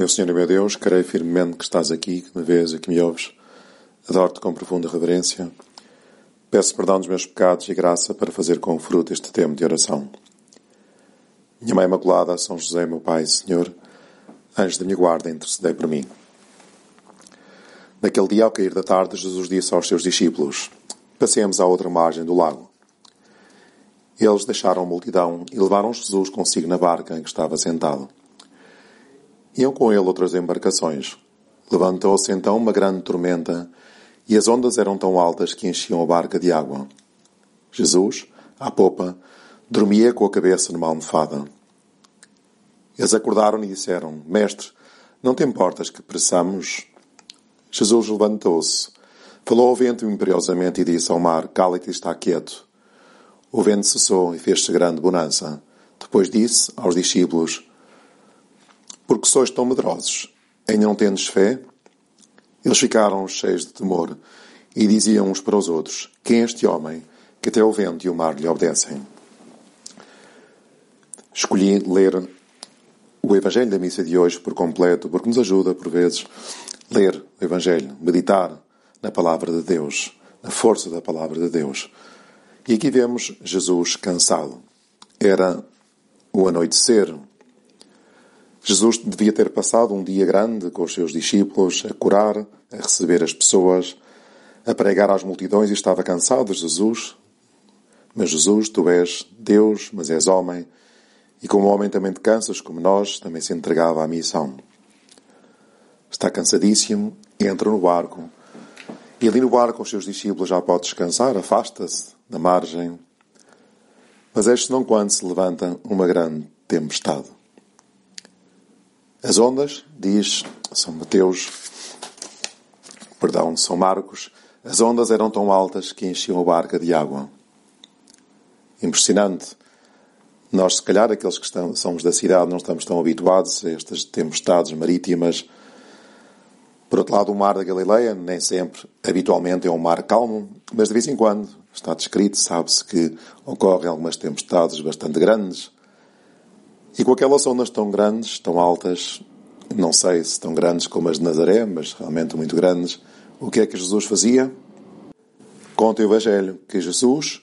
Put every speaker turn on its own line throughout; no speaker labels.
Meu Senhor e meu Deus, creio firmemente que estás aqui, que me vês e que me ouves. Adoro-te com profunda reverência. Peço perdão dos meus pecados e graça para fazer com fruto este tempo de oração. Minha Mãe Imaculada, São José, meu Pai e Senhor, anjos da minha guarda, intercedei por mim. Naquele dia, ao cair da tarde, Jesus disse aos seus discípulos: Passemos à outra margem do lago. Eles deixaram a multidão e levaram Jesus consigo na barca em que estava sentado. Iam com ele outras embarcações. Levantou-se então uma grande tormenta e as ondas eram tão altas que enchiam a barca de água. Jesus, à popa, dormia com a cabeça numa almofada. Eles acordaram e disseram: Mestre, não te importas que pereçamos? Jesus levantou-se, falou ao vento imperiosamente e disse ao mar: Cala-te está quieto. O vento cessou e fez-se grande bonança. Depois disse aos discípulos: Porque sois tão medrosos? Ainda não tendes fé? Eles ficaram cheios de temor e diziam uns para os outros: Quem é este homem que até o vento e o mar lhe obedecem? Escolhi ler o Evangelho da missa de hoje por completo, porque nos ajuda, por vezes, ler o Evangelho, meditar na palavra de Deus, na força da palavra de Deus. E aqui vemos Jesus cansado. Era o anoitecer. Jesus devia ter passado um dia grande com os seus discípulos, a curar, a receber as pessoas, a pregar às multidões e estava cansado, Jesus. Mas Jesus, tu és Deus, mas és homem, e como homem também te cansas, como nós, também se entregava à missão. Está cansadíssimo, entra no barco, e ali no barco com os seus discípulos já pode descansar, afasta-se da margem. Mas este não quando se levanta uma grande tempestade. As ondas, diz São Mateus, perdão, São Marcos, as ondas eram tão altas que enchiam a barca de água. Impressionante. Nós, se calhar, aqueles que estão, somos da cidade, não estamos tão habituados a estas tempestades marítimas. Por outro lado, o mar da Galileia, nem sempre, habitualmente, é um mar calmo, mas de vez em quando está descrito, sabe-se que ocorrem algumas tempestades bastante grandes. E com aquelas ondas tão grandes, tão altas, não sei se tão grandes como as de Nazaré, mas realmente muito grandes, o que é que Jesus fazia? Conta o Evangelho que Jesus,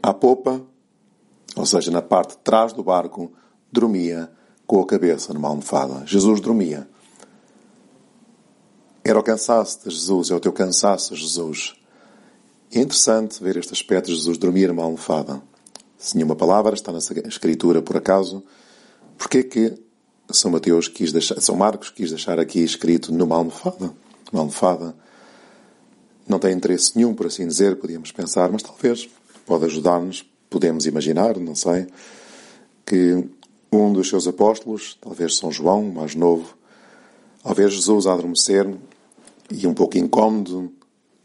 à popa, ou seja, na parte de trás do barco, dormia com a cabeça numa almofada. Jesus dormia. Era o cansaço de Jesus, é o teu cansaço, Jesus. É interessante ver este aspecto de Jesus dormir numa almofada. Se nenhuma palavra está na Escritura, por acaso, porque é que São Mateus quis deixar, São Marcos quis deixar aqui escrito numa almofada? Uma almofada não tem interesse nenhum, por assim dizer, podíamos pensar, mas talvez pode ajudar-nos, podemos imaginar, não sei, que um dos seus apóstolos, talvez São João, mais novo, ao ver Jesus adormecer e um pouco incómodo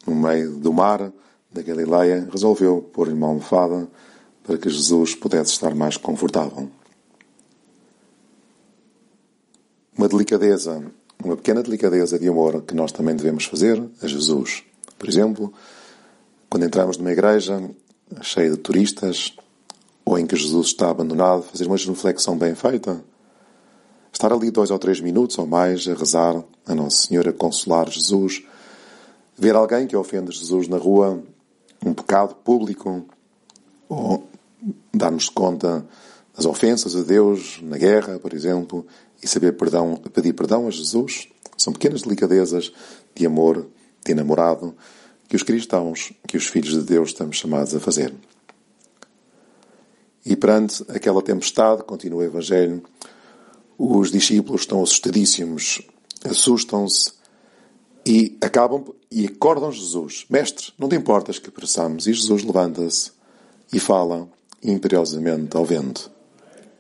no meio do mar da Galileia, resolveu pôr-lhe uma almofada para que Jesus pudesse estar mais confortável. Uma delicadeza, uma pequena delicadeza de amor que nós também devemos fazer a Jesus. Por exemplo, quando entramos numa igreja cheia de turistas ou em que Jesus está abandonado, fazer uma reflexão bem feita. Estar ali dois ou três minutos ou mais a rezar a Nossa Senhora, a consolar Jesus. Ver alguém que ofende Jesus na rua, um pecado público, ou dar-nos conta das ofensas a Deus na guerra, por exemplo, e saber perdão, pedir perdão a Jesus. São pequenas delicadezas de amor, de namorado, que os cristãos, que os filhos de Deus estamos chamados a fazer. E perante aquela tempestade, continua o Evangelho, os discípulos estão assustadíssimos, assustam-se e acabam e acordam Jesus. Mestre, não te importas que pereçamos? E Jesus levanta-se e fala imperiosamente ao vento.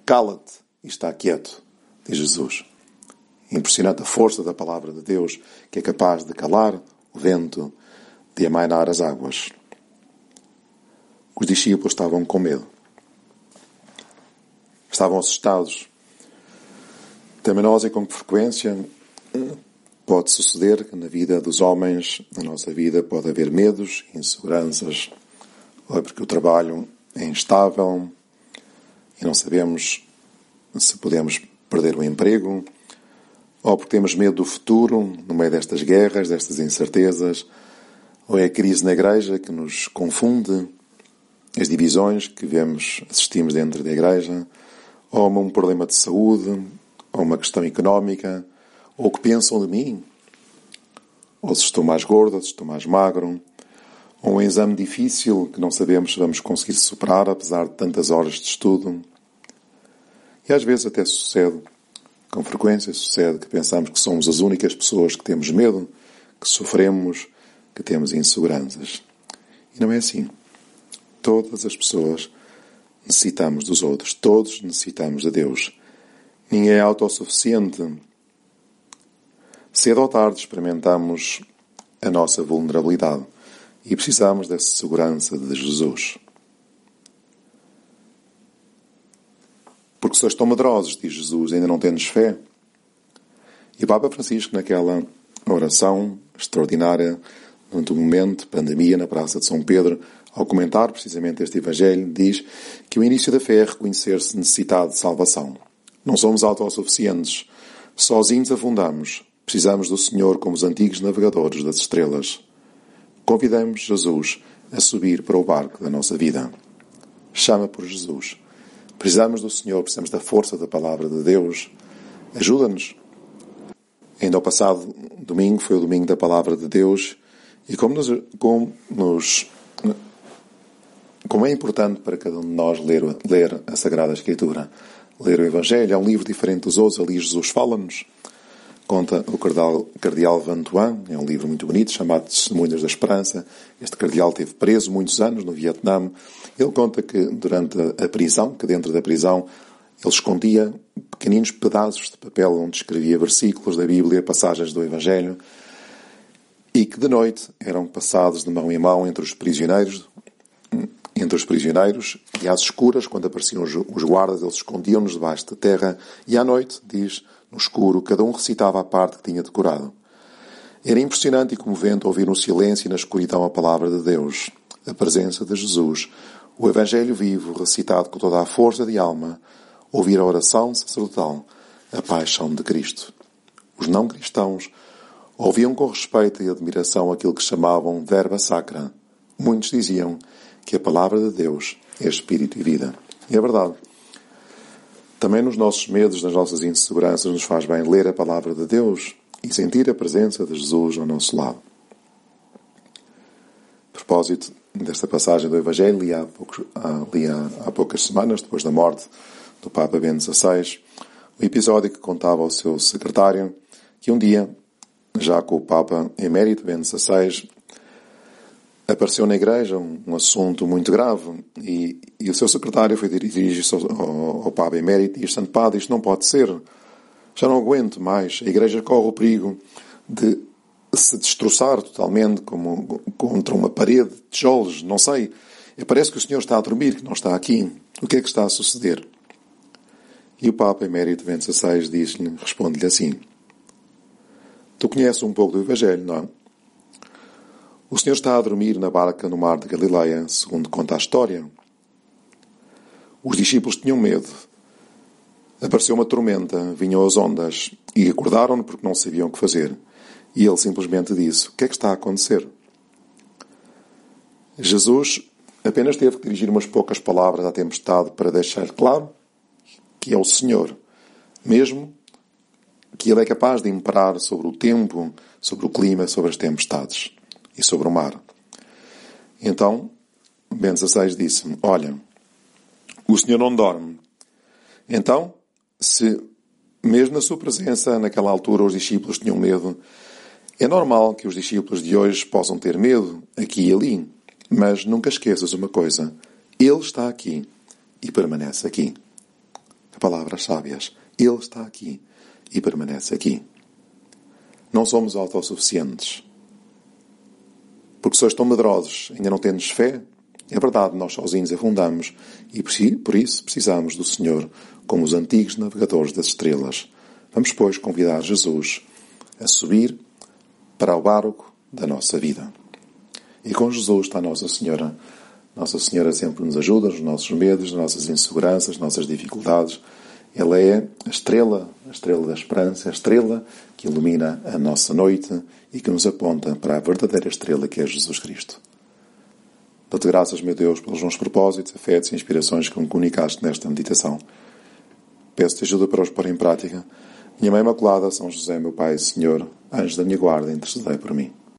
Cala-te e está quieto, diz Jesus. Impressionante a força da palavra de Deus, que é capaz de calar o vento, de amainar as águas. Os discípulos estavam com medo. Estavam assustados. Também nós, e com que frequência pode suceder que na vida dos homens, na nossa vida, pode haver medos, inseguranças, ou é porque o trabalho é instável e não sabemos se podemos perder o emprego, Ou porque temos medo do futuro, no meio destas guerras, destas incertezas, ou é a crise na igreja que nos confunde, as divisões que vemos, assistimos dentro da igreja, ou um problema de saúde, ou uma questão económica, ou o que pensam de mim, ou se estou mais gordo, ou se estou mais magro, ou um exame difícil que não sabemos se vamos conseguir superar apesar de tantas horas de estudo. E às vezes até sucede, com frequência sucede, que pensamos que somos as únicas pessoas que temos medo, que sofremos, que temos inseguranças. E não é assim. Todas as pessoas necessitamos dos outros. Todos necessitamos de Deus. Ninguém é autossuficiente. Cedo ou tarde experimentamos a nossa vulnerabilidade e precisamos dessa segurança de Jesus. Porque sois tão medrosos, diz Jesus, ainda não tendes fé. E o Papa Francisco, naquela oração extraordinária, durante o momento de pandemia na Praça de São Pedro, ao comentar precisamente este Evangelho, diz que o início da fé é reconhecer-se necessitado de salvação. Não somos autossuficientes. Sozinhos afundamos. Precisamos do Senhor como os antigos navegadores das estrelas. Convidamos Jesus a subir para o barco da nossa vida. Chama por Jesus. Precisamos do Senhor, precisamos da força da palavra de Deus. Ajuda-nos. Ainda ao passado domingo foi o domingo da palavra de Deus e como nos, como nos como é importante para cada um de nós ler, ler a Sagrada Escritura, ler o Evangelho, é um livro diferente dos outros, ali Jesus fala-nos, conta o cardeal, cardeal Van Tuan, é um livro muito bonito, chamado Testemunhas da Esperança. Este cardeal teve preso muitos anos no Vietnã. Ele conta que durante a prisão, que dentro da prisão, ele escondia pequeninos pedaços de papel onde escrevia versículos da Bíblia, passagens do Evangelho, e que de noite eram passados de mão em mão entre os prisioneiros, entre os prisioneiros, e às escuras, quando apareciam os guardas, eles escondiam-nos debaixo da terra, e à noite, diz, no escuro, cada um recitava a parte que tinha decorado. Era impressionante e comovente ouvir no silêncio e na escuridão a palavra de Deus, a presença de Jesus, o Evangelho vivo, recitado com toda a força de alma, ouvir a oração sacerdotal, a paixão de Cristo. Os não cristãos Ouviam com respeito e admiração aquilo que chamavam verba sacra. Muitos diziam que a palavra de Deus é espírito e vida. E é verdade. Também nos nossos medos, nas nossas inseguranças, nos faz bem ler a palavra de Deus e sentir a presença de Jesus ao nosso lado. A propósito desta passagem do Evangelho, li há, poucos, li há, poucas semanas, depois da morte do Papa Bento XVI, o episódio que contava ao seu secretário que um dia já com o Papa Emérito Bento XVI, apareceu na igreja um, um assunto muito grave e, e, o seu secretário foi dirigir-se ao, ao, ao, Papa Emérito e disse, Santo Padre, isto não pode ser. Já não aguento mais. A igreja corre o perigo de se destroçar totalmente como contra uma parede de tijolos, não sei. Parece que o Senhor está a dormir, que não está aqui. O que é que está a suceder? E o Papa Emérito Bento XVI diz-lhe, responde-lhe assim, Tu conheces um pouco do Evangelho, não é? O Senhor está a dormir na barca no mar de Galileia, segundo conta a história. Os discípulos tinham medo. Apareceu uma tormenta, vinham as ondas e acordaram-no porque não sabiam o que fazer. E ele simplesmente disse: O que é que está a acontecer? Jesus apenas teve que dirigir umas poucas palavras à tempestade para deixar claro que é o Senhor, mesmo que ele é capaz de imperar sobre o tempo, sobre o clima, sobre as tempestades e sobre o mar. Então, Bento XVI disse-me, olha, o Senhor não dorme. Então, se mesmo na sua presença, naquela altura, os discípulos tinham medo, é normal que os discípulos de hoje possam ter medo, aqui e ali. Mas nunca esqueças uma coisa. Ele está aqui e permanece aqui. Palavras sábias. Ele está aqui e permanece aqui. Não somos autossuficientes. Porque sois tão medrosos, ainda não tendes fé? É verdade, nós sozinhos afundamos e por isso precisamos do Senhor como os antigos navegadores das estrelas. Vamos, pois, convidar Jesus a subir para o barco da nossa vida. E com Jesus está Nossa Senhora. Nossa Senhora sempre nos ajuda nos nossos medos, nas nossas inseguranças, nas nossas dificuldades Ele é a estrela, a estrela da esperança, a estrela que ilumina a nossa noite e que nos aponta para a verdadeira estrela que é Jesus Cristo. Dou-te graças, meu Deus, pelos bons propósitos, afetos e inspirações que me comunicaste nesta meditação. Peço-te ajuda para os pôr em prática. Minha Mãe Imaculada, São José, meu Pai e Senhor, anjo da minha guarda, intercedei por mim.